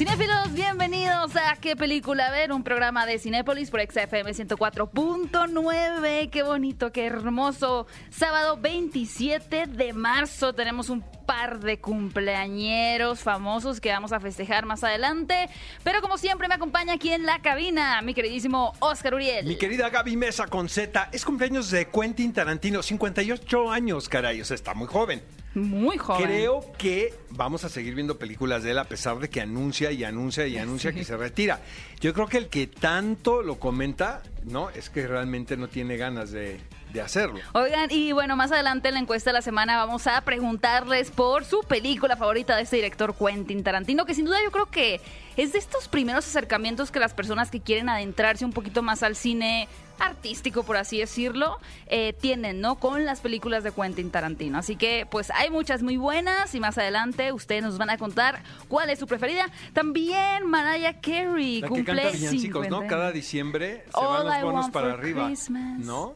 Cinéfilos, bienvenidos a ¿Qué película ver? Un programa de Cinépolis por XFM 104.9. Qué bonito, qué hermoso. Sábado 27 de marzo tenemos un par de cumpleañeros famosos que vamos a festejar más adelante. Pero como siempre me acompaña aquí en la cabina mi queridísimo Oscar Uriel. Mi querida Gaby Mesa con Z, es cumpleaños de Quentin Tarantino, 58 años, caray, o sea, está muy joven. Muy joven. Creo que vamos a seguir viendo películas de él a pesar de que anuncia y anuncia y anuncia que se retira. Yo creo que el que tanto lo comenta, ¿no? Es que realmente no tiene ganas de, de hacerlo. Oigan, y bueno, más adelante en la encuesta de la semana vamos a preguntarles por su película favorita de este director Quentin Tarantino, que sin duda yo creo que es de estos primeros acercamientos que las personas que quieren adentrarse un poquito más al cine artístico, por así decirlo, eh, tienen, ¿no? Con las películas de Quentin Tarantino. Así que, pues hay muchas muy buenas y más adelante ustedes nos van a contar cuál es su preferida. También Mariah Carey La que cumple canta ¿no? 50. Cada diciembre se All van los I bonos para arriba, Christmas. ¿no?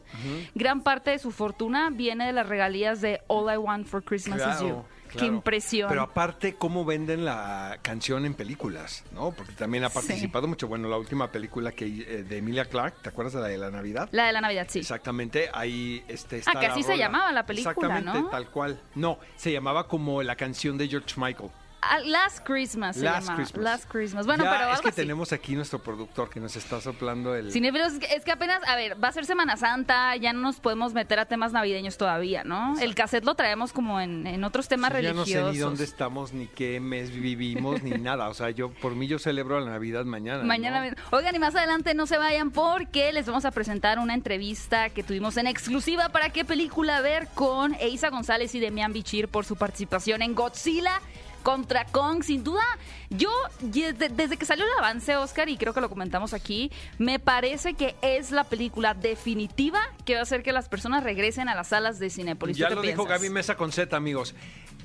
Gran parte de su fortuna viene de las regalías de All I Want for Christmas is You. Qué impresión. Pero aparte, cómo venden la canción en películas, ¿no? Porque también ha Sí. participado mucho. Bueno, la última película que eh, de Emilia Clarke, ¿te acuerdas de la de la Navidad? La de la Navidad, sí. Exactamente, ahí este, está Ah, que así se llamaba la película, Exactamente, ¿no? tal cual. No, se llamaba como la canción de George Michael. Ah, Last Christmas se Last llama. Christmas. Last Christmas. Bueno, Ya, pero es algo que así. tenemos aquí nuestro productor que nos está soplando el... Cinéfilos, es que- es que apenas, a ver, va a ser Semana Santa, ya no nos podemos meter a temas navideños todavía, ¿no? El cassette lo traemos como en, en otros temas Sí, ya no religiosos. sé ni dónde estamos, ni qué mes vivimos, ni nada. O sea, yo por mí yo celebro la Navidad mañana. Mañana ¿no? Oigan, y más adelante no se vayan porque les vamos a presentar una entrevista que tuvimos en exclusiva para qué película ver con Eiza González y Demian Bichir por su participación en Godzilla contra Kong. Sin duda, yo desde que salió el avance, Oscar, y creo que lo comentamos aquí, me parece que es la película definitiva que va a hacer que las personas regresen a las salas de Cinépolis. ¿Tú Ya lo dijo? Gaby Mesa con Z, amigos.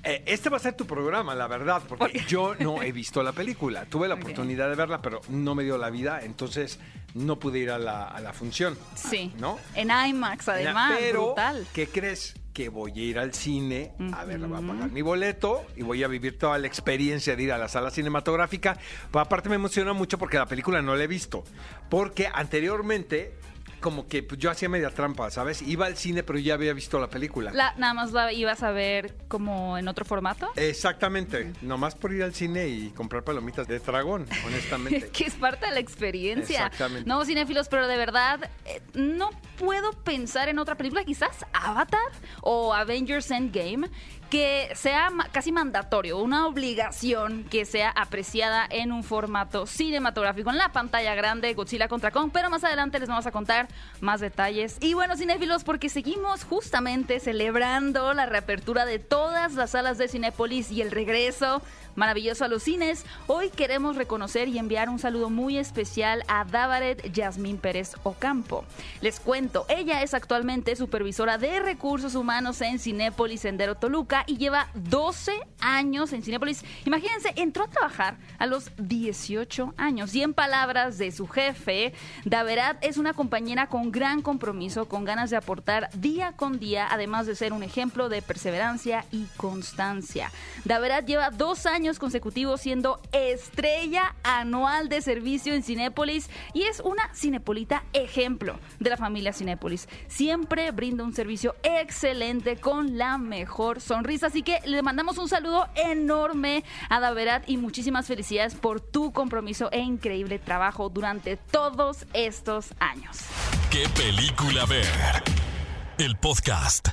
Eh, este va a ser tu programa, la verdad, porque yo no he visto la película. Tuve la oportunidad de verla, pero no me dio la vida, entonces no pude ir a la, a la función. Sí. ¿No? En IMAX, además. Pero, brutal. ¿qué crees? Que voy a ir al cine, a ver, voy a pagar mi boleto y voy a vivir toda la experiencia de ir a la sala cinematográfica. Pero aparte me emociona mucho porque la película no la he visto. Porque anteriormente, como que pues, yo hacía media trampa, ¿sabes? Iba al cine, pero ya había visto la película. La- nada más la ibas a ver como en otro formato. Exactamente, nomás por ir al cine y comprar palomitas de dragón, honestamente. que es parte de la experiencia. Exactamente. No, cinéfilos, pero de verdad eh, no puedo pensar en otra película, quizás Avatar o Avengers Endgame, que sea casi mandatorio, una obligación que sea apreciada en un formato cinematográfico en la pantalla grande, Godzilla contra Kong, pero más adelante les vamos a contar más detalles. Y bueno, cinéfilos, porque seguimos justamente celebrando la reapertura de todas las salas de Cinépolis y el regreso maravilloso a los cines. Hoy queremos reconocer y enviar un saludo muy especial a Davaret Yasmín Pérez Ocampo. Les cuento, ella es actualmente supervisora de recursos humanos en Cinépolis Sendero Toluca y lleva 12 años en Cinépolis. Imagínense, entró a trabajar a los 18 años y en palabras de su jefe, Daverat es una compañera con gran compromiso, con ganas de aportar día con día, además de ser un ejemplo de perseverancia y constancia. Daverat lleva dos años consecutivos siendo estrella anual de servicio en Cinépolis y es una cinepolita ejemplo de la familia Cinépolis. Siempre brinda un servicio excelente con la mejor sonrisa. Así que le mandamos un saludo enorme a Daverat y muchísimas felicidades por tu compromiso e increíble trabajo durante todos estos años. ¿Qué película ver? El podcast.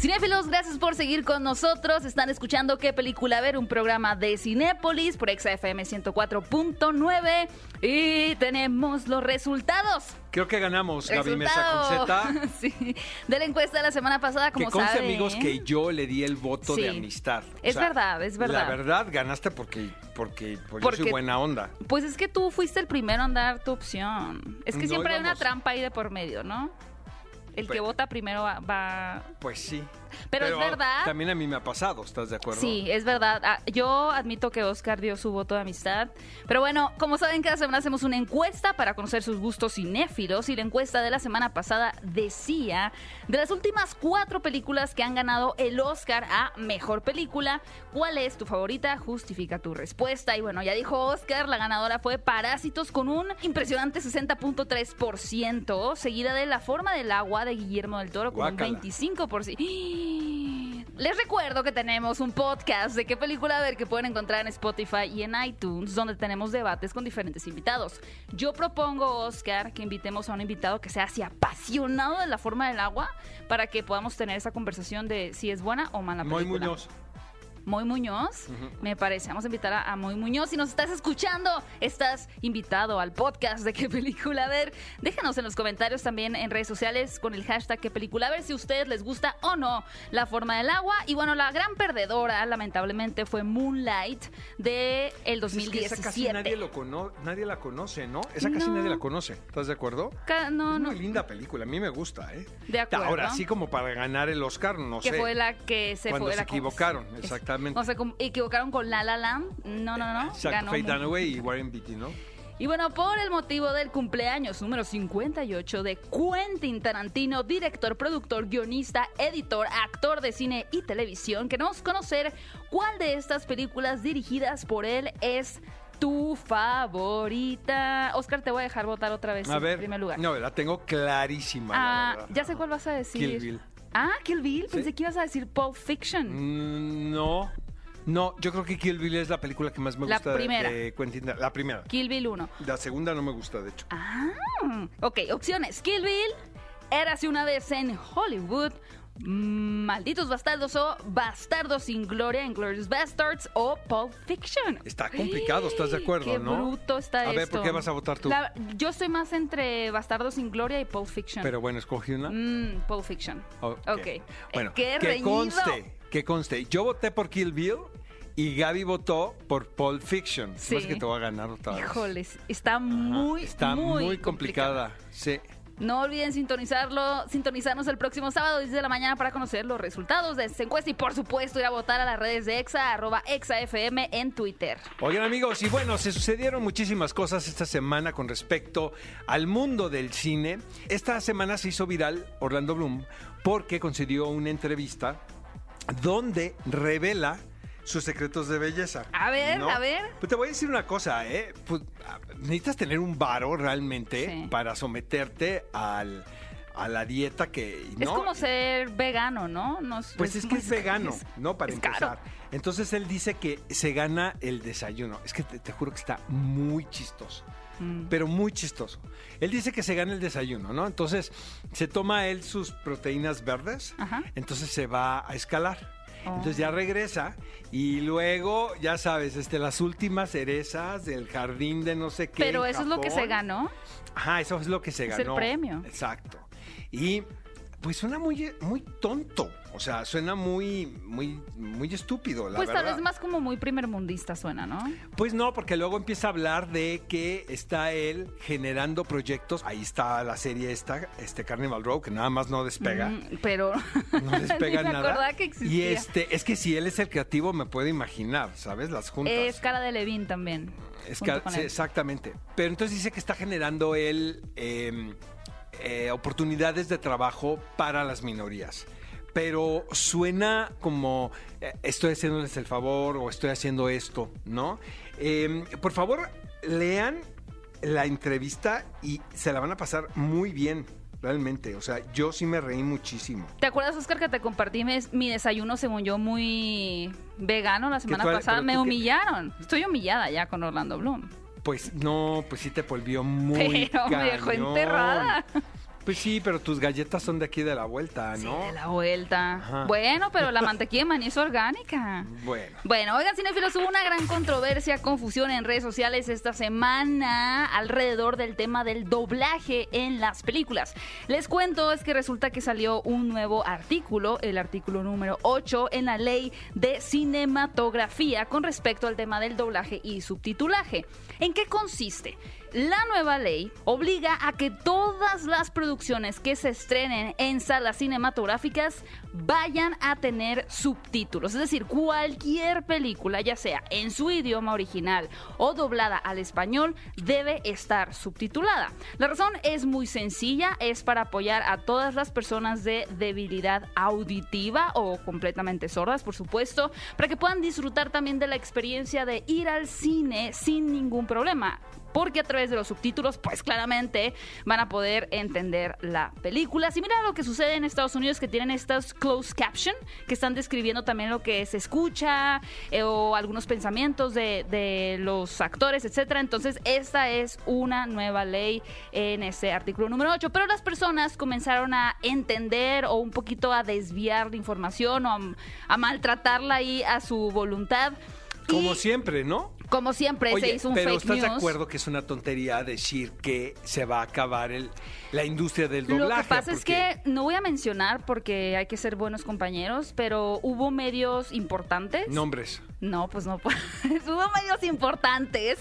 Cinéfilos, gracias por seguir con nosotros. Están escuchando qué película ver, un programa de Cinépolis por XFM 104.9 y tenemos los resultados. Creo que ganamos, Gaby Mesa con. Sí, de la encuesta de la semana pasada, Que como conste, saben. amigos, que yo le di el voto Sí. de amistad. Es verdad, es verdad. La verdad, ganaste porque, porque, pues, yo Porque- soy buena onda. Pues es que tú fuiste el primero en dar tu opción. Es que No, siempre hay una trampa ahí de por medio, ¿no? El que vota primero va, va- Pues sí. Pero, es verdad. También a mí me ha pasado, ¿estás de acuerdo? Sí, es verdad. Ah, Yo admito que Oscar dio su voto de amistad. Pero bueno, como saben, cada semana hacemos una encuesta para conocer sus gustos cinéfilos. Y la encuesta de la semana pasada decía: de las últimas cuatro películas que han ganado el Oscar a mejor película, ¿cuál es tu favorita? Justifica tu respuesta. Y bueno, ya dijo Oscar, la ganadora fue Parásitos con un impresionante 60.3%, seguida de La forma del agua de Guillermo del Toro con Guácala. un 25%. Les recuerdo que tenemos un podcast de qué película ver que pueden encontrar en Spotify y en iTunes, donde tenemos debates con diferentes invitados. Yo propongo, Oscar, que invitemos a un invitado que sea así apasionado de la forma del agua para que podamos tener esa conversación de si es buena o mala Muy película. Muñoz. Moy Muñoz, me parece. Vamos a invitar a, a Moy Muñoz. Si nos estás escuchando, estás invitado al podcast de qué película ver. Déjanos en los comentarios también en redes sociales con el hashtag qué película ver si a ustedes les gusta o no la forma del agua. Y bueno, la gran perdedora, lamentablemente, fue Moonlight de el Pues es que 2017. esa casi nadie, lo cono- nadie la conoce, ¿no? Esa casi No. nadie la conoce. ¿Estás de acuerdo? Ca- no, es no. muy linda película, a mí me gusta, ¿eh? De acuerdo. Ahora, sí como para ganar el Oscar, no que sé. fue la que se Cuando fue se la equivocaron, es- exactamente. O se equivocaron con La La Land. No, no, no. Exacto, Ganó Faye Dunaway y Warren Beatty, ¿no? Y bueno, por el motivo del cumpleaños número 58 de Quentin Tarantino, director, productor, guionista, editor, actor de cine y televisión, queremos conocer cuál de estas películas dirigidas por él es tu favorita. Oscar, te voy a dejar votar otra vez A en ver, primer lugar. no, la tengo clarísima. la Ah, ya sé cuál vas a decir. Kill Bill. Ah, Kill Bill. Pensé Sí. que ibas a decir Pulp Fiction. Mm, No, no, yo creo que Kill Bill es la película que más me La gusta de- primera. de Quentin. La primera. Kill Bill 1. La segunda no me gusta, de hecho. Ah, ok, opciones. Kill Bill, Érase una vez en Hollywood, Malditos Bastardos o Bastardos sin Gloria, Inglorious Bastards o Pulp Fiction. Está complicado, ¿estás de acuerdo, Qué no? bruto está A ver, esto. ¿por qué vas a votar tú? La- yo estoy más entre Bastardos sin Gloria y Pulp Fiction. Pero bueno, escogí una. Mm, Pulp Fiction. Ok. Ok. Bueno, Qué que reñido. conste, que conste. Yo voté por Kill Bill y Gaby votó por Pulp Fiction. Sí. Que te voy a ganar otra vez. Híjoles, está Ajá, muy, Está muy, muy, complicada. Sí. No olviden sintonizarlo, sintonizarnos el próximo sábado 10 de la mañana para conocer los resultados de esta encuesta y por supuesto ir a votar a las redes de EXA, arroba EXAFM en Twitter. Oigan amigos, y bueno, se sucedieron muchísimas cosas esta semana con respecto al mundo del cine. Esta semana se hizo viral Orlando Bloom porque concedió una entrevista donde revela sus secretos de belleza. A ver, a ver. Pues te voy a decir una cosa, ¿eh? Pues, ah, necesitas tener un varo realmente Sí. para someterte al, a la dieta que... Es como ser vegano, ¿no? No Pues es que es vegano, ¿no? Para caro. empezar. Entonces él dice que se gana el desayuno. Es que te, te juro que está muy chistoso. Mm. Pero muy chistoso. Él dice que se gana el desayuno, ¿no? Entonces se toma él sus proteínas verdes. Ajá. Entonces se va a escalar. Oh. Entonces ya regresa y luego, ya sabes, este, las últimas cerezas del jardín de no sé qué. Pero eso es lo que se ganó. Ajá, eso es lo que se Es el ganó. premio. Exacto. Y pues suena muy, muy tonto. O sea, suena muy, muy, muy estúpido, la Pues verdad. tal vez más como muy primermundista suena, ¿no? Pues no, porque luego empieza a hablar de que está él generando proyectos. Ahí está la serie esta, este Carnival Row, que nada más no despega. Mm, pero No despega ni me nada. que existía. Y este, es que si él es el creativo, me puedo imaginar, ¿sabes? Las juntas. Es cara de Levin también. Es sí, exactamente. Pero entonces dice que está generando él eh, eh, oportunidades de trabajo para las minorías. Pero suena como eh, estoy haciéndoles el favor o estoy haciendo esto, ¿no? Eh, por favor, lean la entrevista y se la van a pasar muy bien, realmente. O sea, yo sí me reí muchísimo. ¿Te acuerdas, Oscar, que te compartí mi desayuno, según yo, muy vegano la semana pasada? Me qué- humillaron. Estoy humillada ya con Orlando Bloom. Pues no, pues sí te volvió muy Pero me dejó enterrada. Pues sí, pero tus galletas son de aquí de la vuelta, Sí, ¿no? de la vuelta. Ajá. Bueno, pero la mantequilla de maní es orgánica. Bueno. Bueno, oigan, cinéfilos, hubo una gran controversia, confusión en redes sociales esta semana alrededor del tema del doblaje en las películas. Les cuento, es que resulta que salió un nuevo artículo, el artículo número 8 en la ley de cinematografía con respecto al tema del doblaje y subtitulaje. ¿En qué consiste? La nueva ley obliga a que todas las producciones que se estrenen en salas cinematográficas vayan a tener subtítulos. Es decir, cualquier película, ya sea en su idioma original o doblada al español, debe estar subtitulada. La razón es muy sencilla, es para apoyar a todas las personas de debilidad auditiva o completamente sordas, por supuesto, para que puedan disfrutar también de la experiencia de ir al cine sin ningún problema porque a través de los subtítulos, pues claramente van a poder entender la película. Si mira lo que sucede en Estados Unidos, que tienen estas closed caption, que están describiendo también lo que se escucha eh, o algunos pensamientos de, de, los actores, etcétera. Entonces, esta es una nueva ley en ese artículo número 8. Pero las personas comenzaron a entender o un poquito a desviar la información o a, a maltratarla ahí a su voluntad. Como siempre, ¿no? Como siempre, Oye, se hizo un pero fake ¿estás news. de acuerdo que es una tontería decir que se va a acabar el, la industria del doblaje? Lo que pasa es que no voy a mencionar porque hay que ser buenos compañeros, pero hubo medios importantes. Nombres. No, pues no. hubo medios importantes.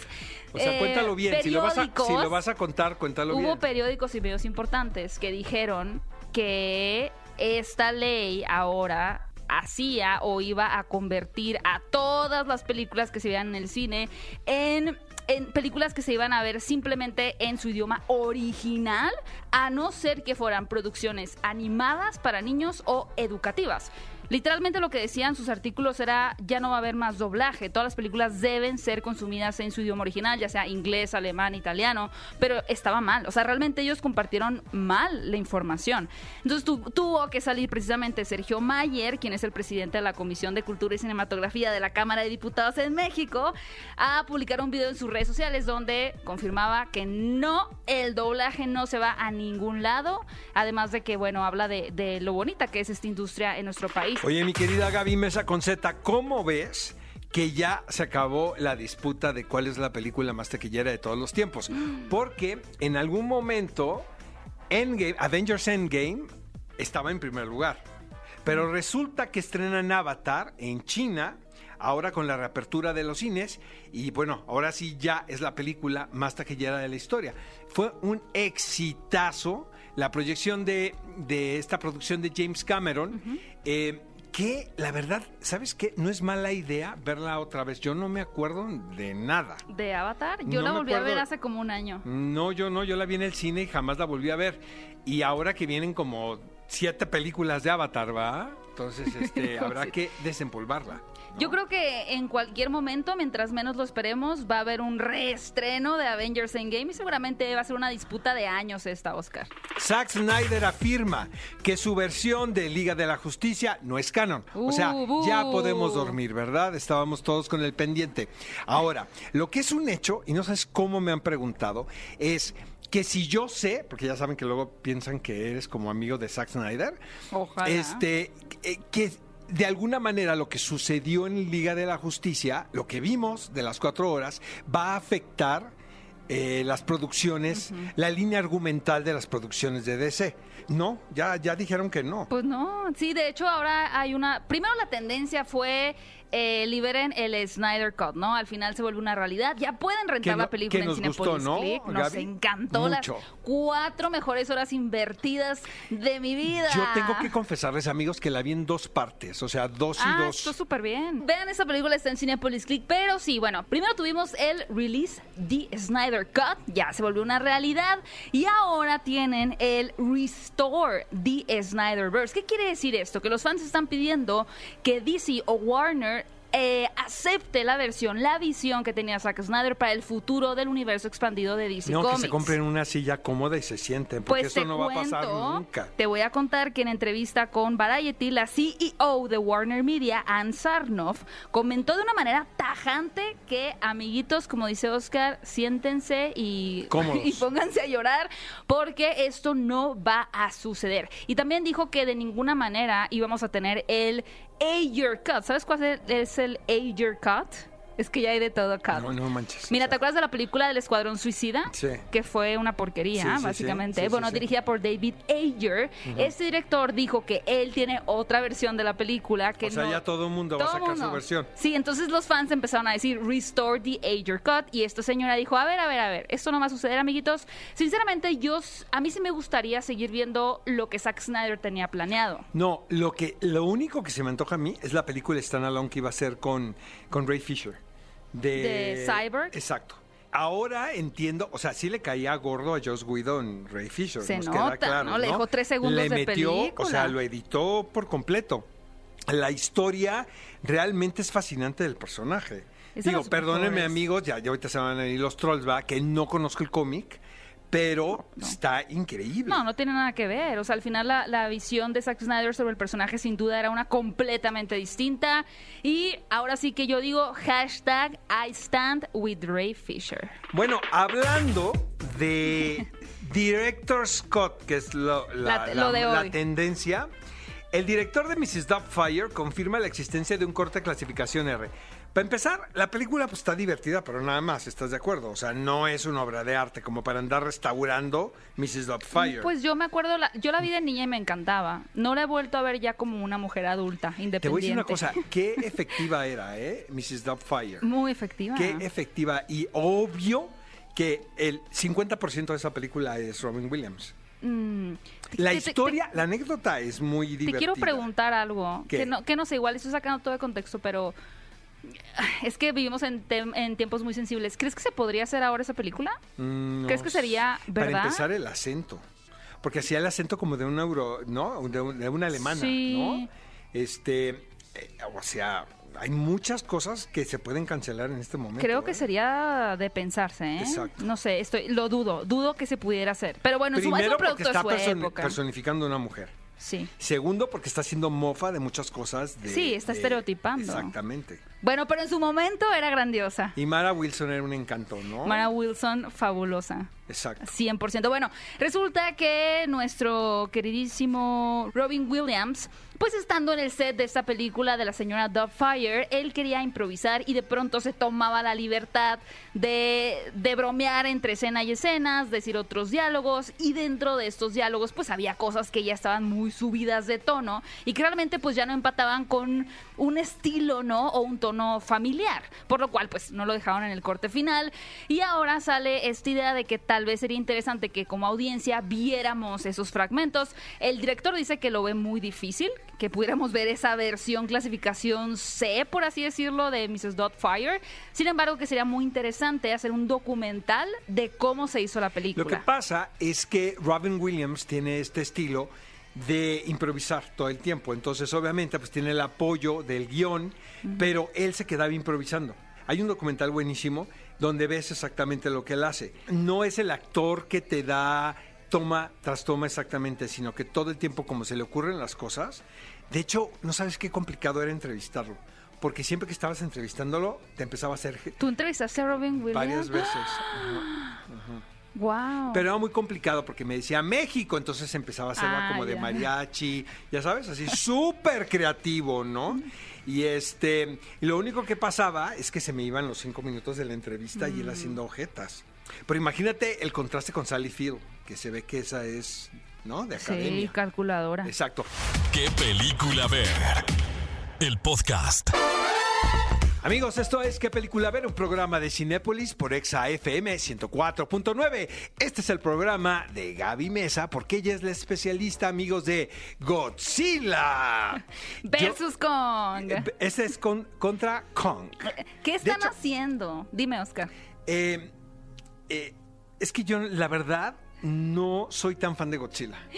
O sea, eh, cuéntalo bien. Si lo, vas a, si periódicos. lo vas a contar, cuéntalo Hubo bien. periódicos y medios importantes que dijeron que esta ley ahora hacía o iba a convertir a todas las películas que se veían en el cine en, en películas que se iban a ver simplemente en su idioma original, a no ser que fueran producciones animadas para niños o educativas. Literalmente lo que decían sus artículos era ya no va a haber más doblaje, todas las películas deben ser consumidas en su idioma original, ya sea inglés, alemán, italiano, pero estaba mal, o sea, realmente ellos compartieron mal la información. Entonces tu- tuvo que salir precisamente Sergio Mayer, quien es el presidente de la Comisión de Cultura y Cinematografía de la Cámara de Diputados en México, a publicar un video en sus redes sociales donde confirmaba que no, el doblaje no se va a ningún lado, además de que, bueno, habla de lo bonita que es esta industria en nuestro país. Oye, mi querida Gaby Mesa Conceta, ¿cómo ves que ya se acabó la disputa de cuál es la película más taquillera de todos los tiempos? Porque en algún momento Endgame, Avengers Endgame estaba en primer lugar. Pero resulta que estrenan Avatar en China, ahora con la reapertura de los cines, y bueno, ahora sí ya es la película más taquillera de la historia. Fue un exitazo la proyección de, de esta producción de James Cameron, eh, que la verdad, ¿sabes qué? No es mala idea verla otra vez. Yo no me acuerdo de nada. ¿De Avatar? Yo No la volví a ver hace como un año. No, yo no, yo la vi en el cine y jamás la volví a ver. Y ahora que vienen como siete películas de Avatar, ¿va? Entonces, este, habrá Sí. que desempolvarla. ¿No? Yo creo que en cualquier momento, mientras menos lo esperemos, va a haber un reestreno de Avengers Endgame y seguramente va a ser una disputa de años esta, Oscar. Zack Snyder afirma que su versión de Liga de la Justicia no es canon. O sea, Uh, ya podemos dormir, ¿verdad? Estábamos todos con el pendiente. Ahora, lo que es un hecho, y no sabes cómo me han preguntado, es que si yo sé, porque ya saben que luego piensan que eres como amigo de Zack Snyder, Ojalá. este, eh, que de alguna manera lo que sucedió en Liga de la Justicia, lo que vimos de las cuatro horas, va a afectar eh, las producciones, la línea argumental de las producciones de DC. No, ya, ya dijeron que no. Pues no, sí, de hecho ahora hay una... Primero la tendencia fue eh, liberen el Snyder Cut, ¿no? Al final se vuelve una realidad. Ya pueden rentar la película en Cinepolis gustó, ¿no, Click. Nos Gaby? encantó las cuatro mejores horas invertidas de mi vida. Yo tengo que confesarles, amigos, que la vi en dos partes, o sea, dos y Ah, dos. está súper bien. Vean esta película, está en Cinepolis Click. Pero sí, bueno, primero tuvimos el release The Snyder Cut, ya se volvió una realidad. Y ahora tienen el Restore The Snyderverse. ¿Qué quiere decir esto? Que los fans están pidiendo que DC o Warner eh, acepte la versión, la visión que tenía Zack Snyder para el futuro del universo expandido de DC no, Comics. que se compren una silla cómoda y se sienten, porque Pues eso no va a pasar nunca. Te voy a contar que en entrevista con Variety, la CEO de Warner Media, Ann Sarnoff, comentó de una manera tajante que, amiguitos, como dice Oscar, siéntense y, y pónganse a llorar porque esto no va a suceder. Y también dijo que de ninguna manera íbamos a tener el A-Year Cut. ¿Sabes cuál es el- A-Year Cut? Es que ya hay de todo, Carlos. No, no manches. Mira, ¿te acuerdas de la película del Escuadrón Suicida? Sí. Que fue una porquería, Sí, básicamente. Sí, sí, bueno, dirigida por David Ayer. Este director dijo que él tiene otra versión de la película que O sea, no- ya todo el mundo va a sacar mundo. su versión. Sí, entonces los fans empezaron a decir Restore the Ager Cut y esta señora dijo, a ver, a ver, a ver, esto no va a suceder, amiguitos. Sinceramente, yo, a mí sí me gustaría seguir viendo lo que Zack Snyder tenía planeado. No, lo que lo único que se me antoja a mí es la película standalone que iba a ser con, con Ray Fisher. De, ¿De Cyborg? Exacto. Ahora entiendo, o sea, sí le caía gordo a Joss Whedon Ray Fisher. Se nos nota, queda claro, ¿no? Le dejó tres segundos Le de metió, película. O sea, lo editó por completo. La historia realmente es fascinante del personaje. Digo, perdónenme amigos, ya, ya ahorita se van a venir los trolls, va, que no conozco el cómic, pero está increíble. No, no tiene nada que ver. O sea, al final la, la visión de Zack Snyder sobre el personaje sin duda era una completamente distinta. Y ahora sí que yo digo hashtag I stand with Ray Fisher. Bueno, hablando de Director Scott, que es lo, la, La- lo de la- la hoy. tendencia, el director de Mrs. Doubtfire confirma la existencia de un corte clasificación R. Para empezar, la película pues, está divertida, pero nada más, ¿estás de acuerdo? O sea, no es una obra de arte como para andar restaurando Mrs. Doubtfire. Pues yo me acuerdo, la- yo la vi de niña y me encantaba. No la he vuelto a ver ya como una mujer adulta, independiente. Te voy a decir una cosa, qué efectiva era, ¿eh? Mrs. Doubtfire. Muy efectiva. Qué efectiva y obvio que el 50% de esa película es Robin Williams. Mm, te- La te- te- historia, la anécdota es muy Te, divertida. quiero preguntar algo, ¿Qué? que no, que no sé, igual estoy sacando todo de contexto, pero es que vivimos en, en tiempos muy sensibles. ¿Crees que se podría hacer ahora esa película? Mm, no ¿Crees que sería verdad? Para empezar, el acento. Porque hacía el acento como de un euro, ¿no? De, un- de una alemana, Sí. ¿no? Este, eh, o sea, hay muchas cosas que se pueden cancelar en este momento. Creo que ¿eh? sería de pensarse, ¿eh? Exacto. No sé, estoy, lo dudo, dudo que se pudiera hacer. Pero bueno, es un- es Primero un porque producto de está su person- época. personificando a una mujer. Sí. Segundo, porque está haciendo mofa de muchas cosas. De, Sí, está de- estereotipando. Exactamente. Bueno, pero en su momento era grandiosa. Y Mara Wilson era un encanto, ¿no? Mara Wilson, fabulosa. Exacto. 100%. Bueno, resulta que nuestro queridísimo Robin Williams, pues estando en el set de esta película de la señora Doubtfire, él quería improvisar y de pronto se tomaba la libertad de, de bromear entre escena y escenas, decir otros diálogos y dentro de estos diálogos pues había cosas que ya estaban muy subidas de tono y que realmente pues ya no empataban con un estilo, ¿no? O un tono familiar, por lo cual pues no lo dejaron en el corte final y ahora sale esta idea de que tal vez sería interesante que como audiencia viéramos esos fragmentos. El director dice que lo ve muy difícil, que pudiéramos ver esa versión clasificación C, por así decirlo, de Mrs. Doubtfire. Sin embargo, que sería muy interesante hacer un documental de cómo se hizo la película. Lo que pasa es que Robin Williams tiene este estilo de improvisar todo el tiempo. Entonces, obviamente, pues tiene el apoyo del guion, pero él se quedaba improvisando. Hay un documental buenísimo donde ves exactamente lo que él hace. No es el actor que te da toma tras toma exactamente, sino que todo el tiempo como se le ocurren las cosas. De hecho, no sabes qué complicado era entrevistarlo, porque siempre que estabas entrevistándolo, te empezaba a hacer ¿Tú entrevistaste a Robin Williams? varias veces. Wow. Pero era muy complicado porque me decía México, entonces empezaba a hacerlo Ah, como de mariachi, ya sabes, así súper creativo, ¿no? Y este, y lo único que pasaba es que se me iban los cinco minutos de la entrevista y Mm. él haciendo ojetas. Pero imagínate el contraste con Sally Field, que se ve que esa es, ¿no? De sí, academia. calculadora. Exacto. ¿Qué película ver? El podcast. Amigos, esto es ¿Qué película ver? Un programa de Cinépolis por Exa FM 104.9. Este es el programa de Gaby Mesa, porque ella es la especialista, amigos, de Godzilla. Versus Kong. Yo- eh, este es con- contra Kong. ¿Qué están hecho- haciendo? Dime, Oscar. Eh, eh, es que yo, la verdad, no soy tan fan de Godzilla.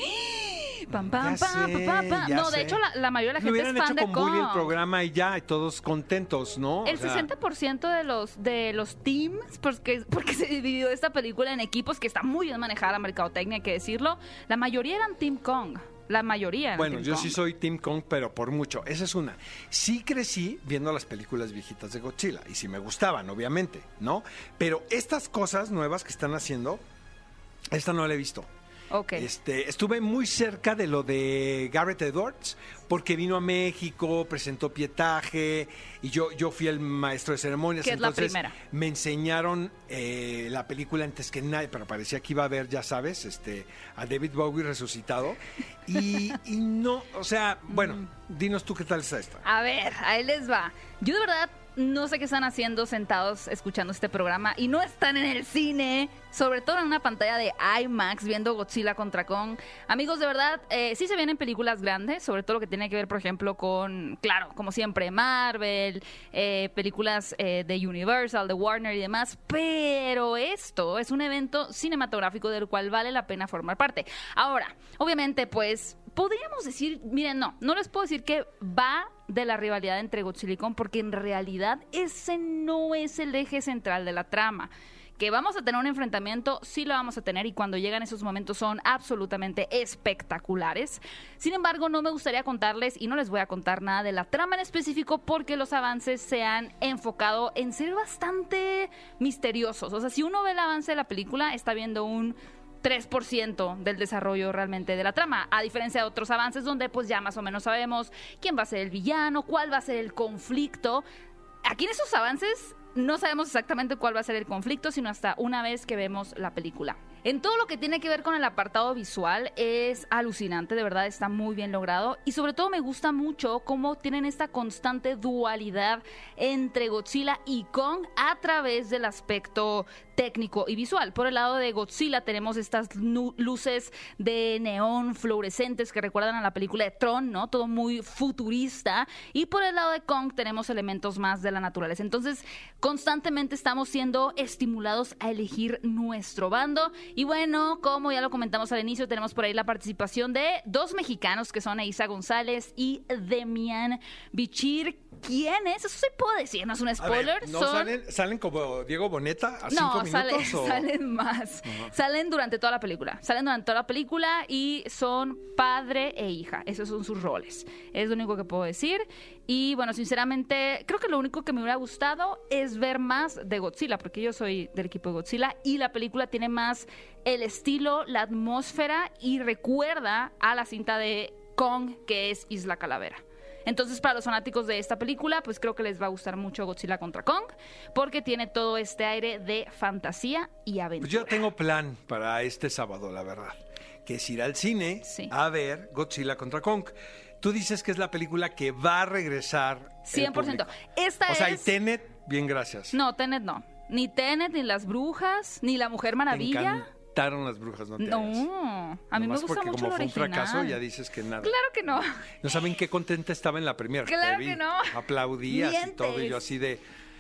Pam, pam, Ya pam, sé, pam, pam, ya No, de sé. hecho, la, la mayoría de Lo la gente hubieran es fan hecho de con Bully el Kong. programa y ya, y todos contentos, ¿no? El O sea, 60% de los de los teams, porque, porque se dividió esta película en equipos que está muy bien manejada la mercadotecnia, hay que decirlo. La mayoría eran Team Kong. La mayoría eran Bueno, Team yo Kong. sí soy Team Kong, pero por mucho. Esa es una. Sí crecí viendo las películas viejitas de Godzilla y sí me gustaban, obviamente, ¿no? Pero estas cosas nuevas que están haciendo, esta no la he visto. Ok. Este, estuve muy cerca de lo de Garrett Edwards, porque vino a México, presentó pietaje, y yo, yo fui el maestro de ceremonias. Que es la entonces primera. Me enseñaron eh, la película antes que nadie, pero parecía que iba a ver, ya sabes, este, a David Bowie resucitado. Y, y no, o sea, bueno, Mm. dinos tú qué tal está esta. A ver, ahí les va. Yo de verdad no sé qué están haciendo sentados escuchando este programa y no están en el cine, sobre todo en una pantalla de IMAX viendo Godzilla contra Kong. Amigos, de verdad, eh, sí se vienen películas grandes, sobre todo lo que tiene que ver, por ejemplo, con, claro, como siempre, Marvel, eh, películas eh, de Universal, de Warner y demás, pero esto es un evento cinematográfico del cual vale la pena formar parte. Ahora, obviamente, pues podríamos decir, miren, no, no les puedo decir que va de la rivalidad entre Godzilla y Kong, porque en realidad ese no es el eje central de la trama. Que vamos a tener un enfrentamiento, sí lo vamos a tener y cuando llegan esos momentos son absolutamente espectaculares. Sin embargo, no me gustaría contarles y no les voy a contar nada de la trama en específico porque los avances se han enfocado en ser bastante misteriosos. O sea, si uno ve el avance de la película, está viendo un 3% del desarrollo realmente de la trama, a diferencia de otros avances donde pues ya más o menos sabemos quién va a ser el villano, cuál va a ser el conflicto. Aquí en esos avances no sabemos exactamente cuál va a ser el conflicto, sino hasta una vez que vemos la película. En todo lo que tiene que ver con el apartado visual es alucinante, de verdad está muy bien logrado y sobre todo me gusta mucho cómo tienen esta constante dualidad entre Godzilla y Kong a través del aspecto técnico y visual. Por el lado de Godzilla tenemos estas luces de neón fluorescentes que recuerdan a la película de Tron, ¿no? Todo muy futurista. Y por el lado de Kong tenemos elementos más de la naturaleza. Entonces, constantemente estamos siendo estimulados a elegir nuestro bando. Y bueno, como ya lo comentamos al inicio, tenemos por ahí la participación de dos mexicanos que son Eiza González y Demian Bichir. ¿Quiénes? Eso sí puedo decir, no es un ver, spoiler. ¿no son... salen, salen como Diego Boneta a cinco No, sale- minutos? o- salen más. Salen durante toda la película. Salen durante toda la película y son padre e hija. Esos son sus roles. Es lo único que puedo decir. Y bueno, sinceramente, creo que lo único que me hubiera gustado es ver más de Godzilla, porque yo soy del equipo de Godzilla y la película tiene más el estilo, la atmósfera y recuerda a la cinta de Kong, que es Isla Calavera. Entonces, para los fanáticos de esta película, pues creo que les va a gustar mucho Godzilla contra Kong, porque tiene todo este aire de fantasía y aventura. Pues yo tengo plan para este sábado, la verdad, que es ir al cine Sí. a ver Godzilla contra Kong. Tú dices que es la película que va a regresar. el 100%. público. Esta o sea, y Tenet, bien, gracias. No, Tenet no. Ni Tenet, ni Las Brujas, ni La Mujer Maravilla. Encantaron las brujas, no te hagas. No, a mí me gusta porque mucho como fue un original. fracaso, ya dices que nada. Claro que no. No saben qué contenta estaba en la primera. Claro que no. Aplaudías y todo, y yo así de...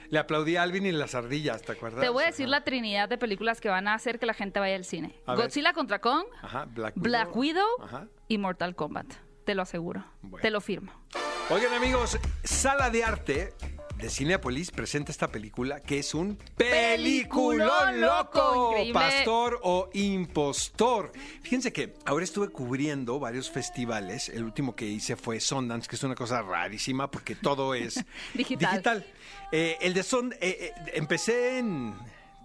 Le aplaudí a Alvin y las ardillas, ¿te acuerdas? Te voy a decir Ajá. la trinidad de películas que van a hacer que la gente vaya al cine. A ver. Godzilla contra Kong, Ajá, Black Widow. Black Widow Ajá. y Mortal Kombat. Te lo aseguro. Bueno. Te lo firmo. Oigan amigos, Sala de Arte de Cinepolis presenta esta película que es un Peliculón loco, increíble. pastor o impostor. Fíjense que ahora estuve cubriendo varios festivales. El último que hice fue Sundance, que es una cosa rarísima porque todo es Digital. Eh, el de Son, eh, eh, empecé en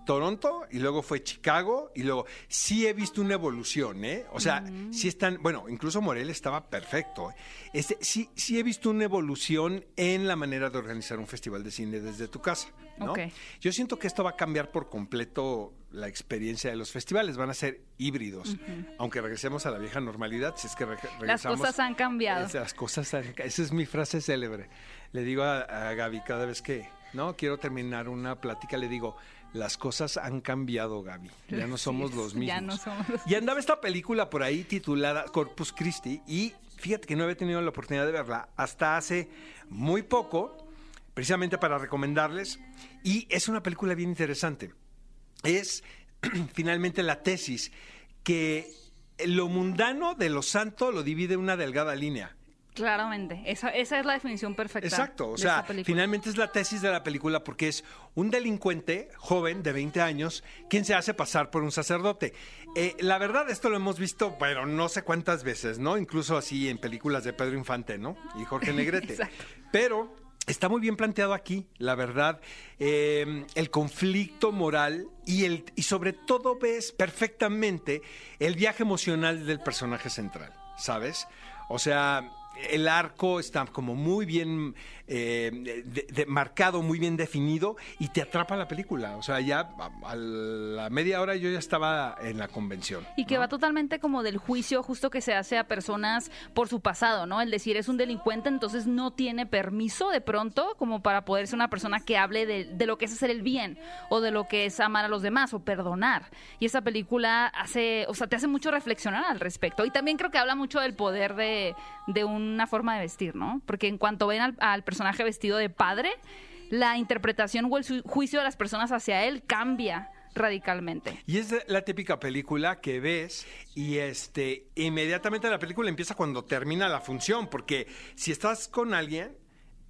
Toronto y luego fue Chicago y luego sí he visto una evolución, ¿eh? O sea, sí están, bueno, incluso Morel estaba perfecto. Este, sí, sí he visto una evolución en la manera de organizar un festival de cine desde tu casa, ¿no? Yo siento que esto va a cambiar por completo la experiencia de los festivales, van a ser híbridos, aunque regresemos a la vieja normalidad, si es que re- Las regresamos. cosas han cambiado. Es- Las cosas han- Esa es mi frase célebre. Le digo a, a Gaby cada vez que no quiero terminar una plática, le digo, las cosas han cambiado, Gaby. Ya no Sí, somos los mismos. ya no somos los Y andaba esta película por ahí titulada Corpus Christi y fíjate que no había tenido la oportunidad de verla hasta hace muy poco, precisamente para recomendarles. Y es una película bien interesante. Es finalmente la tesis que lo mundano de lo santo lo divide una delgada línea. Claramente. Esa, esa es la definición perfecta. Exacto, o sea, finalmente es la tesis de la película porque es un delincuente joven de 20 años quien se hace pasar por un sacerdote. Eh, la verdad, esto lo hemos visto, pero no sé cuántas veces, ¿no? Incluso así en películas de Pedro Infante, ¿no? Y Jorge Negrete. Exacto. Pero Está muy bien planteado aquí, la verdad, eh, el conflicto moral y, el, y sobre todo ves perfectamente el viaje emocional del personaje central, ¿sabes? O sea, el arco está como muy bien eh, de- de- marcado, muy bien definido y te atrapa la película. O sea, ya a, a la media hora yo ya estaba en la convención. Y que ¿no? va totalmente como del juicio justo que se hace a personas por su pasado, ¿no? El decir es un delincuente, entonces no tiene permiso de pronto como para poder ser una persona que hable de, de lo que es hacer el bien o de lo que es amar a los demás o perdonar. Y esa película hace, o sea, te hace mucho reflexionar al respecto. Y también creo que habla mucho del poder de, de una forma de vestir, ¿no? Porque en cuanto ven al, al personaje vestido de padre, la interpretación o el juicio de las personas hacia él cambia radicalmente. Y es la típica película que ves y este inmediatamente la película empieza cuando termina la función, porque si estás con alguien,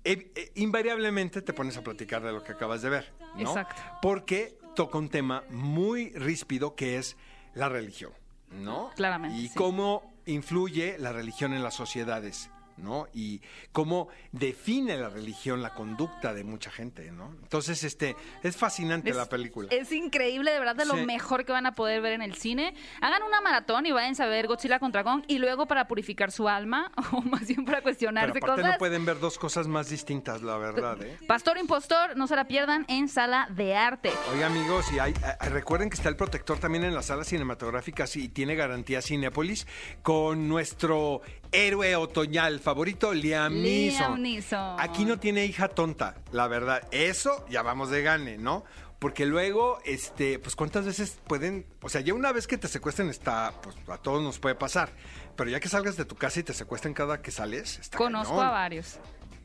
eh, eh, invariablemente te pones a platicar de lo que acabas de ver, ¿no? Exacto. Porque toca un tema muy ríspido que es la religión, ¿no? Claramente, Y sí. cómo influye la religión en las sociedades. ¿No? Y cómo define la religión la conducta de mucha gente, ¿no? Entonces, este, es fascinante la película. Es increíble, de verdad, de lo mejor que van a poder ver en el cine. Hagan una maratón y vayan a ver Godzilla contra Kong y luego para purificar su alma, o más bien para Pero cuestionarse aparte cosas. no pueden ver dos cosas más distintas, la verdad, ¿eh? Pastor Impostor, no se la pierdan en Sala de Arte. Oiga, amigos, y hay, eh, recuerden que está el protector también en las salas cinematográficas y tiene garantía Cinépolis con nuestro héroe otoñal favorito, Liam Neeson. Liam Neeson. Aquí no tiene hija tonta, la verdad. Eso ya vamos de gane, ¿no? Porque luego, este, pues cuántas veces pueden, o sea, ya una vez que te secuestren está, pues a todos nos puede pasar, pero ya que salgas de tu casa y te secuestran cada que sales, está Conozco cañón. a varios.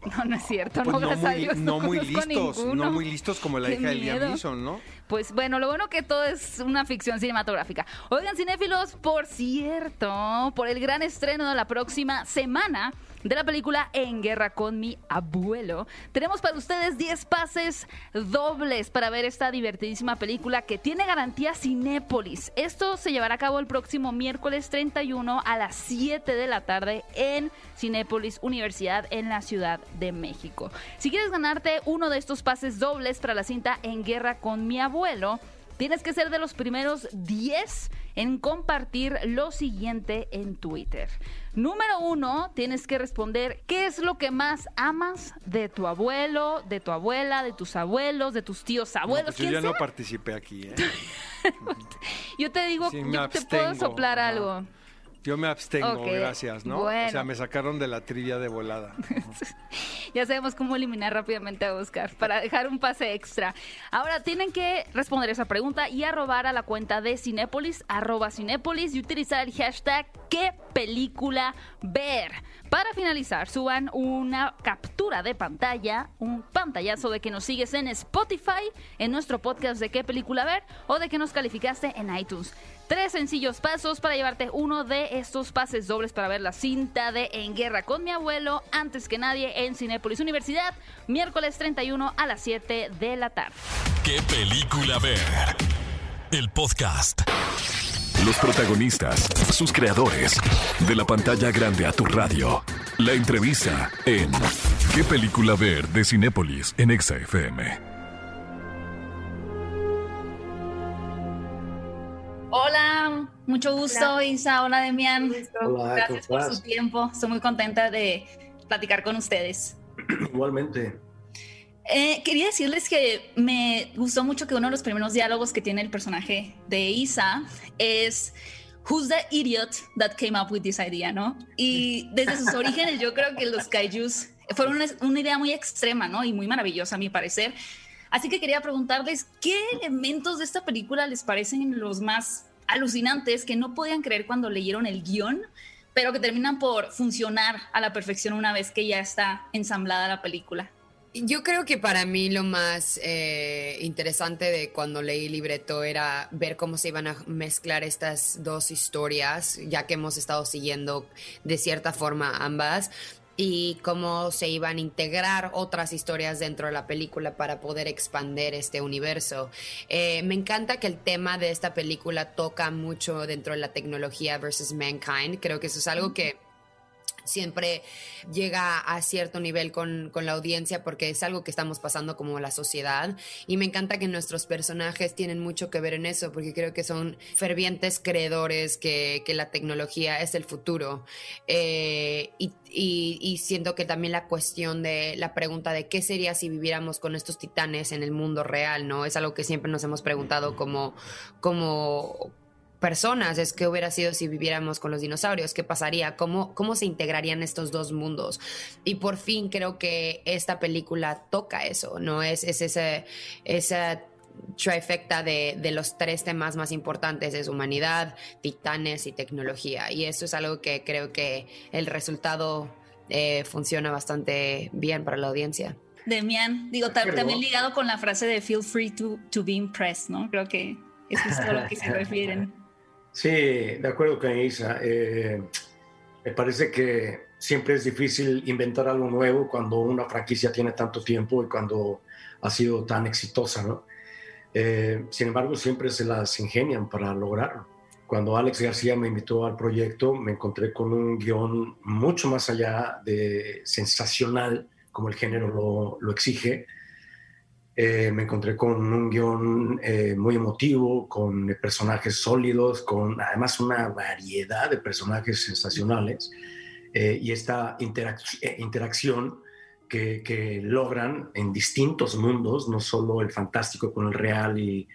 No, no es cierto, Pues no, no, gracias a muy, Dios. no muy a listos, ninguno. no muy listos como la Qué hija de Liam. Neeson, ¿no? Pues bueno, lo bueno que todo es una ficción cinematográfica. Oigan, cinéfilos, por cierto, por el gran estreno de la próxima semana de la película En Guerra con mi abuelo, tenemos para ustedes 10 pases dobles para ver esta divertidísima película que tiene garantía Cinépolis. Esto se llevará a cabo el próximo miércoles 31 a las 7 de la tarde en Cinépolis Universidad en la Ciudad de México. Si quieres ganarte uno de estos pases dobles para la cinta En Guerra con mi abuelo, tienes que ser de los primeros 10 en compartir lo siguiente en Twitter. Número uno, tienes que responder qué es lo que más amas de tu abuelo, de tu abuela, de tus abuelos, de tus tíos No, abuelos, pues yo quien ya no participé aquí, ¿eh? Yo te digo, Sí, yo te puedo soplar ajá. algo. Yo me abstengo, gracias, ¿no? bueno. O sea, me sacaron de la trivia de volada. Ya sabemos cómo eliminar rápidamente a Oscar para dejar un pase extra. Ahora tienen que responder esa pregunta y arrobar a la cuenta de Cinépolis, arroba Cinépolis y utilizar el hashtag qué película ver. Para finalizar, suban una captura de pantalla, un pantallazo de que nos sigues en Spotify, en nuestro podcast de qué película ver o de que nos calificaste en iTunes. Tres sencillos pasos para llevarte uno de estos pases dobles para ver la cinta de En Guerra con mi abuelo antes que nadie en Cinépolis Universidad, miércoles 31 a las 7 de la tarde. ¿Qué película ver? El podcast. Los protagonistas, sus creadores. De la pantalla grande a tu radio. La entrevista en ¿Qué película ver? de Cinépolis en Exa mucho gusto, Isa. Hola, Demian. Hola, Gracias ¿cómo por estás? su tiempo. Estoy muy contenta de platicar con ustedes. Igualmente. Eh, quería decirles que me gustó mucho que uno de los primeros diálogos que tiene el personaje de Isa es Who's the idiot that came up with this idea, ¿no? Y desde sus orígenes yo creo que los kaijus fueron una, una idea muy extrema, ¿no? Y muy maravillosa a mi parecer. Así que quería preguntarles qué elementos de esta película les parecen los más alucinantes que no podían creer cuando leyeron el guion, pero que terminan por funcionar a la perfección una vez que ya está ensamblada la película. Yo creo que para mí lo más eh, interesante de cuando leí el libreto era ver cómo se iban a mezclar estas dos historias, ya que hemos estado siguiendo de cierta forma ambas, y cómo se iban a integrar otras historias dentro de la película para poder expander este universo. Eh, me encanta que el tema de esta película toca mucho dentro de la tecnología versus mankind. Creo que eso es algo que siempre llega a cierto nivel con, la audiencia porque es algo que estamos pasando como la sociedad y me encanta que nuestros personajes tienen mucho que ver en eso porque creo que son fervientes creedores que, la tecnología es el futuro eh, y, siento que también la cuestión de la pregunta de qué sería si viviéramos con estos titanes en el mundo real, ¿no? Es algo que siempre nos hemos preguntado como, como personas es que hubiera sido si viviéramos con los dinosaurios, qué pasaría, cómo, cómo se integrarían estos dos mundos. Y por fin creo que esta película toca eso, ¿no? Es, es ese, esa trifecta de, de, los tres temas más importantes, es humanidad, titanes y tecnología. Y eso es algo que creo que el resultado eh, funciona bastante bien para la audiencia. Demian, digo, también ligado con la frase de feel free to, to be impressed, ¿no? Creo que es a lo que se refieren. Sí, de acuerdo con Isa. Eh, me parece que siempre es difícil inventar algo nuevo cuando una franquicia tiene tanto tiempo y cuando ha sido tan exitosa, ¿no? Eh, sin embargo, siempre se las ingenian para lograrlo. Cuando Alex García me invitó al proyecto, me encontré con un guion mucho más allá de sensacional, como el género lo, lo exige, eh, me encontré con un guion eh, muy emotivo, con personajes sólidos, con además una variedad de personajes sensacionales eh, y esta interacción que, logran en distintos mundos, no solo el fantástico con el real y,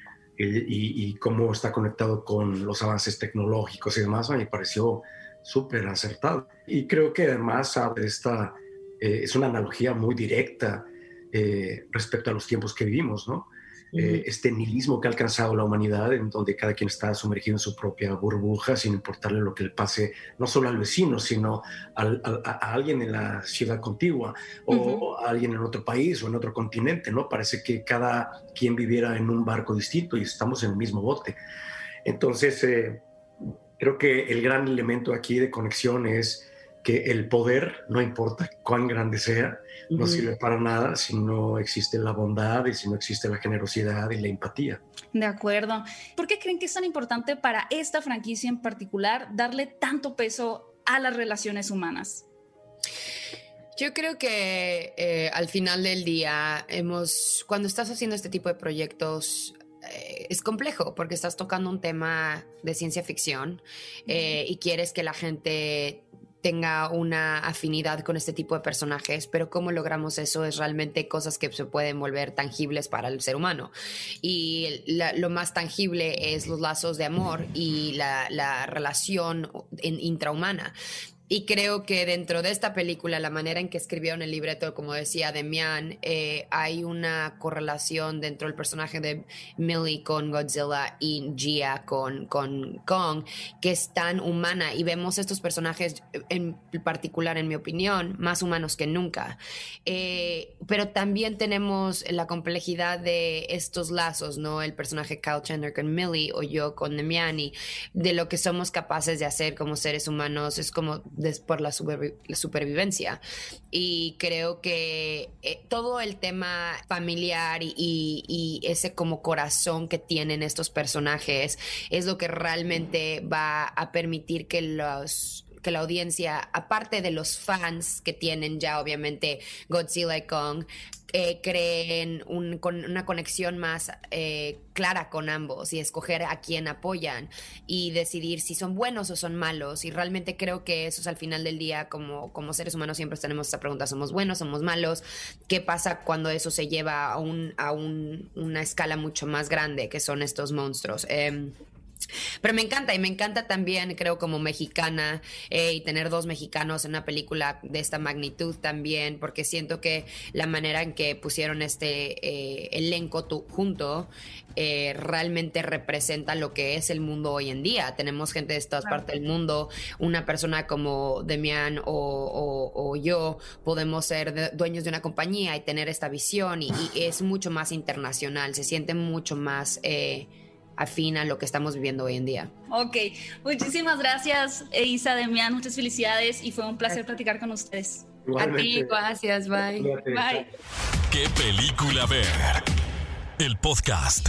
cómo está conectado con los avances tecnológicos y demás, me pareció súper acertado. Y creo que además esta, es una analogía muy directa eh, respecto a los tiempos que vivimos, ¿no? Eh, este nihilismo que ha alcanzado la humanidad, en donde cada quien está sumergido en su propia burbuja, sin importarle lo que le pase, no solo al vecino, sino a, alguien en la ciudad contigua o, a alguien en otro país o en otro continente, ¿no? Parece que cada quien viviera en un barco distinto y estamos en el mismo bote. Entonces, eh, creo que el gran elemento aquí de conexión es que el poder, no importa cuán grande sea, no sirve para nada si no existe la bondad y si no existe la generosidad y la empatía. De acuerdo. ¿Por qué creen que es tan importante para esta franquicia en particular darle tanto peso a las relaciones humanas? Yo creo que eh, al final del día hemos, cuando estás haciendo este tipo de proyectos, eh, es complejo porque estás tocando un tema de ciencia ficción eh, y quieres que la gente tenga una afinidad con este tipo de personajes, pero cómo logramos eso es realmente cosas que se pueden volver tangibles para el ser humano. Y lo más tangible es los lazos de amor y la, la relación intrahumana. Y creo que dentro de esta película, la manera en que escribieron el libreto, como decía Demian, eh, hay una correlación dentro del personaje de Millie con Godzilla y Gia con, con Kong, que es tan humana. Y vemos estos personajes, en particular, en mi opinión, más humanos que nunca. Eh, pero también tenemos la complejidad de estos lazos, ¿no? El personaje Kyle Chandler con Millie o yo con Demian y de lo que somos capaces de hacer como seres humanos. Es como por la, supervivencia. Y creo que eh, todo el tema familiar y, ese como corazón que tienen estos personajes es lo que realmente va a permitir que los que la audiencia, aparte de los fans que tienen ya obviamente Godzilla y Kong, eh, creen un, con una conexión más eh, clara con ambos y escoger a quién apoyan y decidir si son buenos o son malos. Y realmente creo que eso es al final del día, como, como seres humanos siempre tenemos esa pregunta, ¿somos buenos, somos malos? ¿Qué pasa cuando eso se lleva a, un, a un, una escala mucho más grande, que son estos monstruos? Em, pero me encanta y me encanta también, creo, como mexicana eh, y tener dos mexicanos en una película de esta magnitud también, porque siento que la manera en que pusieron este eh, elenco junto eh, realmente representa lo que es el mundo hoy en día. Tenemos gente de todas partes del mundo, una persona como Demian o, yo podemos ser dueños de una compañía y tener esta visión y, es mucho más internacional, se siente mucho más afín a lo que estamos viviendo hoy en día. Ok, muchísimas gracias, Isa Demian, muchas felicidades y fue un placer platicar con ustedes. A ti, gracias, bye. Bye. ¿Qué película ver? El podcast.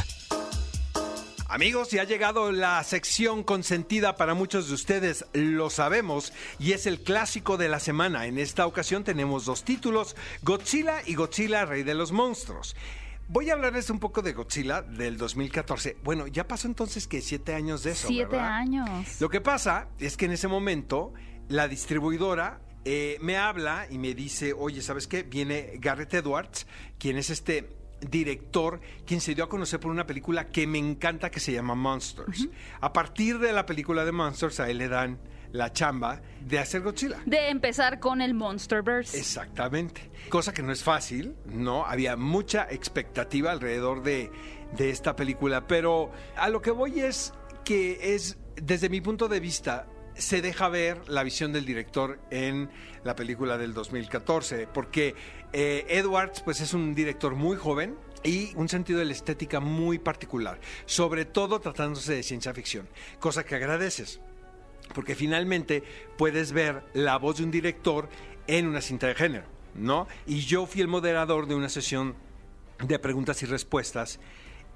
Amigos, ya ha llegado la sección consentida para muchos de ustedes, lo sabemos, y es el clásico de la semana. En esta ocasión tenemos dos títulos, Godzilla y Godzilla, Rey de los Monstruos. Voy a hablarles un poco de Godzilla del 2014. Bueno, ya pasó entonces que siete años de eso. Siete ¿verdad? años. Lo que pasa es que en ese momento la distribuidora eh, me habla y me dice, oye, ¿sabes qué? Viene Garrett Edwards, quien es este director, quien se dio a conocer por una película que me encanta que se llama Monsters. A partir de la película de Monsters, a él le dan la chamba de hacer Godzilla. De empezar con el Monsterverse. Exactamente. Cosa que no es fácil, ¿no? Había mucha expectativa alrededor de, de esta película, pero a lo que voy es que es, desde mi punto de vista, se deja ver la visión del director en la película del 2014, porque eh, Edwards pues es un director muy joven y un sentido de la estética muy particular, sobre todo tratándose de ciencia ficción, cosa que agradeces porque finalmente puedes ver la voz de un director en una cinta de género, ¿no? Y yo fui el moderador de una sesión de preguntas y respuestas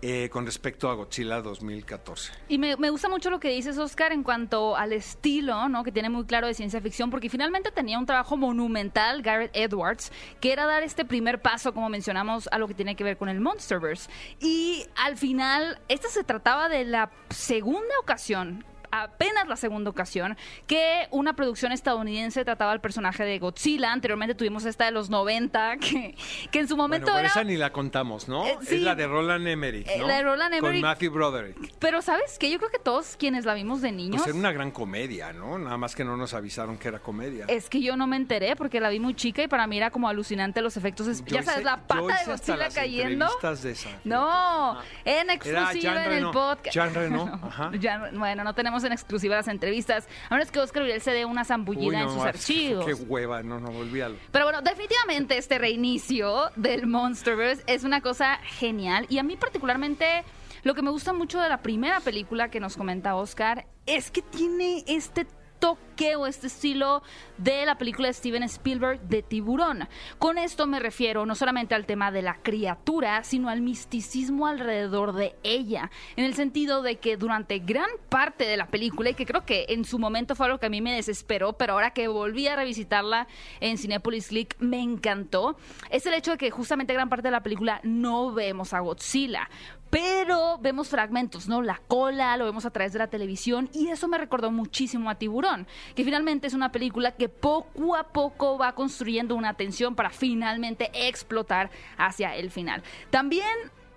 eh, con respecto a Godzilla 2014. Y me, me gusta mucho lo que dices, Oscar, en cuanto al estilo, ¿no? Que tiene muy claro de ciencia ficción, porque finalmente tenía un trabajo monumental, Garrett Edwards, que era dar este primer paso, como mencionamos, a lo que tiene que ver con el Monsterverse. Y al final, esta se trataba de la segunda ocasión apenas la segunda ocasión que una producción estadounidense trataba al personaje de Godzilla. Anteriormente tuvimos esta de los 90, que, que en su momento bueno, pero era... esa ni la contamos, ¿no? Eh, sí. es la de Roland Emmerich, Eh, ¿no? la de Roland Emmerich. Con Matthew Broderick. Pero ¿sabes qué? Yo creo que todos quienes la vimos de niños... Pues era una gran comedia, ¿no? Nada más que no nos avisaron que era comedia. Es que yo no me enteré porque la vi muy chica y para mí era como alucinante los efectos. es- ya sabes, la pata de hasta Godzilla las cayendo. de esa. No, en exclusiva en el podcast. Jean Reno, ajá. Bueno, no tenemos en exclusiva las entrevistas. A menos que Oscar Uriel se dé una Uy, zambullida en sus ah, archivos. Qué hueva, no, no, olvídalo. Pero bueno, definitivamente este reinicio del Monsterverse es una cosa genial. Y a mí particularmente lo que me gusta mucho de la primera película que nos comenta Oscar es que tiene este toque o este estilo de la película de Steven Spielberg de tiburón. Con esto me refiero no solamente al tema de la criatura, sino al misticismo alrededor de ella, en el sentido de que durante gran parte de la película, y que creo que en su momento fue algo que a mí me desesperó, pero ahora que volví a revisitarla en Cinepolis Click me encantó, es el hecho de que justamente gran parte de la película no vemos a Godzilla, pero vemos fragmentos, ¿no? La cola, lo vemos a través de la televisión y eso me recordó muchísimo a Tiburón, que finalmente es una película que poco a poco va construyendo una tensión para finalmente explotar hacia el final. También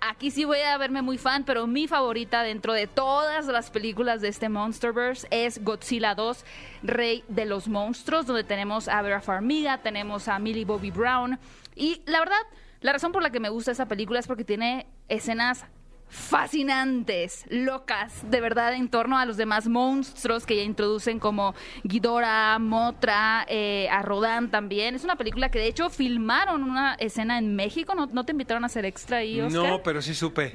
Aquí sí voy a verme muy fan, pero mi favorita dentro de todas las películas de este Monsterverse es Godzilla 2, Rey de los Monstruos, donde tenemos a Vera Farmiga, tenemos a Millie Bobby Brown. Y la verdad, la razón por la que me gusta esa película es porque tiene escenas fascinantes, locas, de verdad, en torno a los demás monstruos que ya introducen como Ghidorah, Motra, eh, a Rodan también. Es una película que de hecho filmaron una escena en México. ¿No, no te invitaron a hacer extra ahí, Oscar? No, pero sí supe.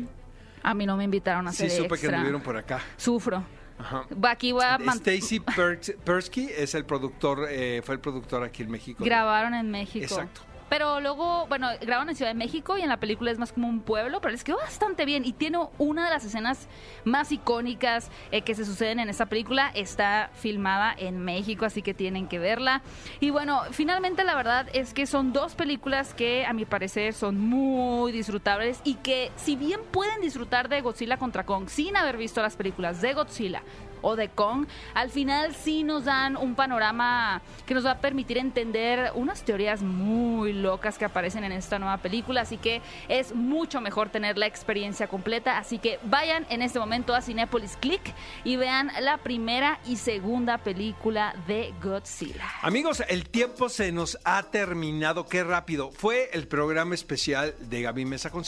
A mí no me invitaron a Sí hacer supe que extra. anduvieron por acá. Sufro. Ajá. Aquí voy a Stacy Per- Persky es el productor, eh, fue el productor aquí en México. grabaron en México. Exacto. Pero luego, bueno, grabaron en Ciudad de México y en la película es más como un pueblo, pero les quedó bastante bien. Y tiene una de las escenas más icónicas eh, que se suceden en esta película. Está filmada en México, así que tienen que verla. Y bueno, finalmente la verdad es que son dos películas que a mi parecer son muy disfrutables y que si bien pueden disfrutar de Godzilla contra Kong sin haber visto las películas de Godzilla o de Kong, al final sí nos dan un panorama que nos va a permitir entender unas teorías muy locas que aparecen en esta nueva película, así que es mucho mejor tener la experiencia completa, así que vayan en este momento a Cinepolis Click y vean la primera y segunda película de Godzilla. Amigos, el tiempo se nos ha terminado. Qué rápido. Fue el programa especial de Gaby Mesa con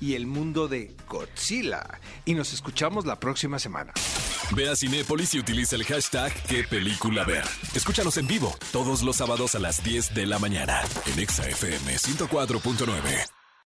y el mundo de Godzilla. Y nos escuchamos la próxima semana. Ve a Cinépolis y utiliza el hashtag qué película ver. Escúchanos en vivo todos los sábados a las 10 de la mañana en Exa FM 104.9.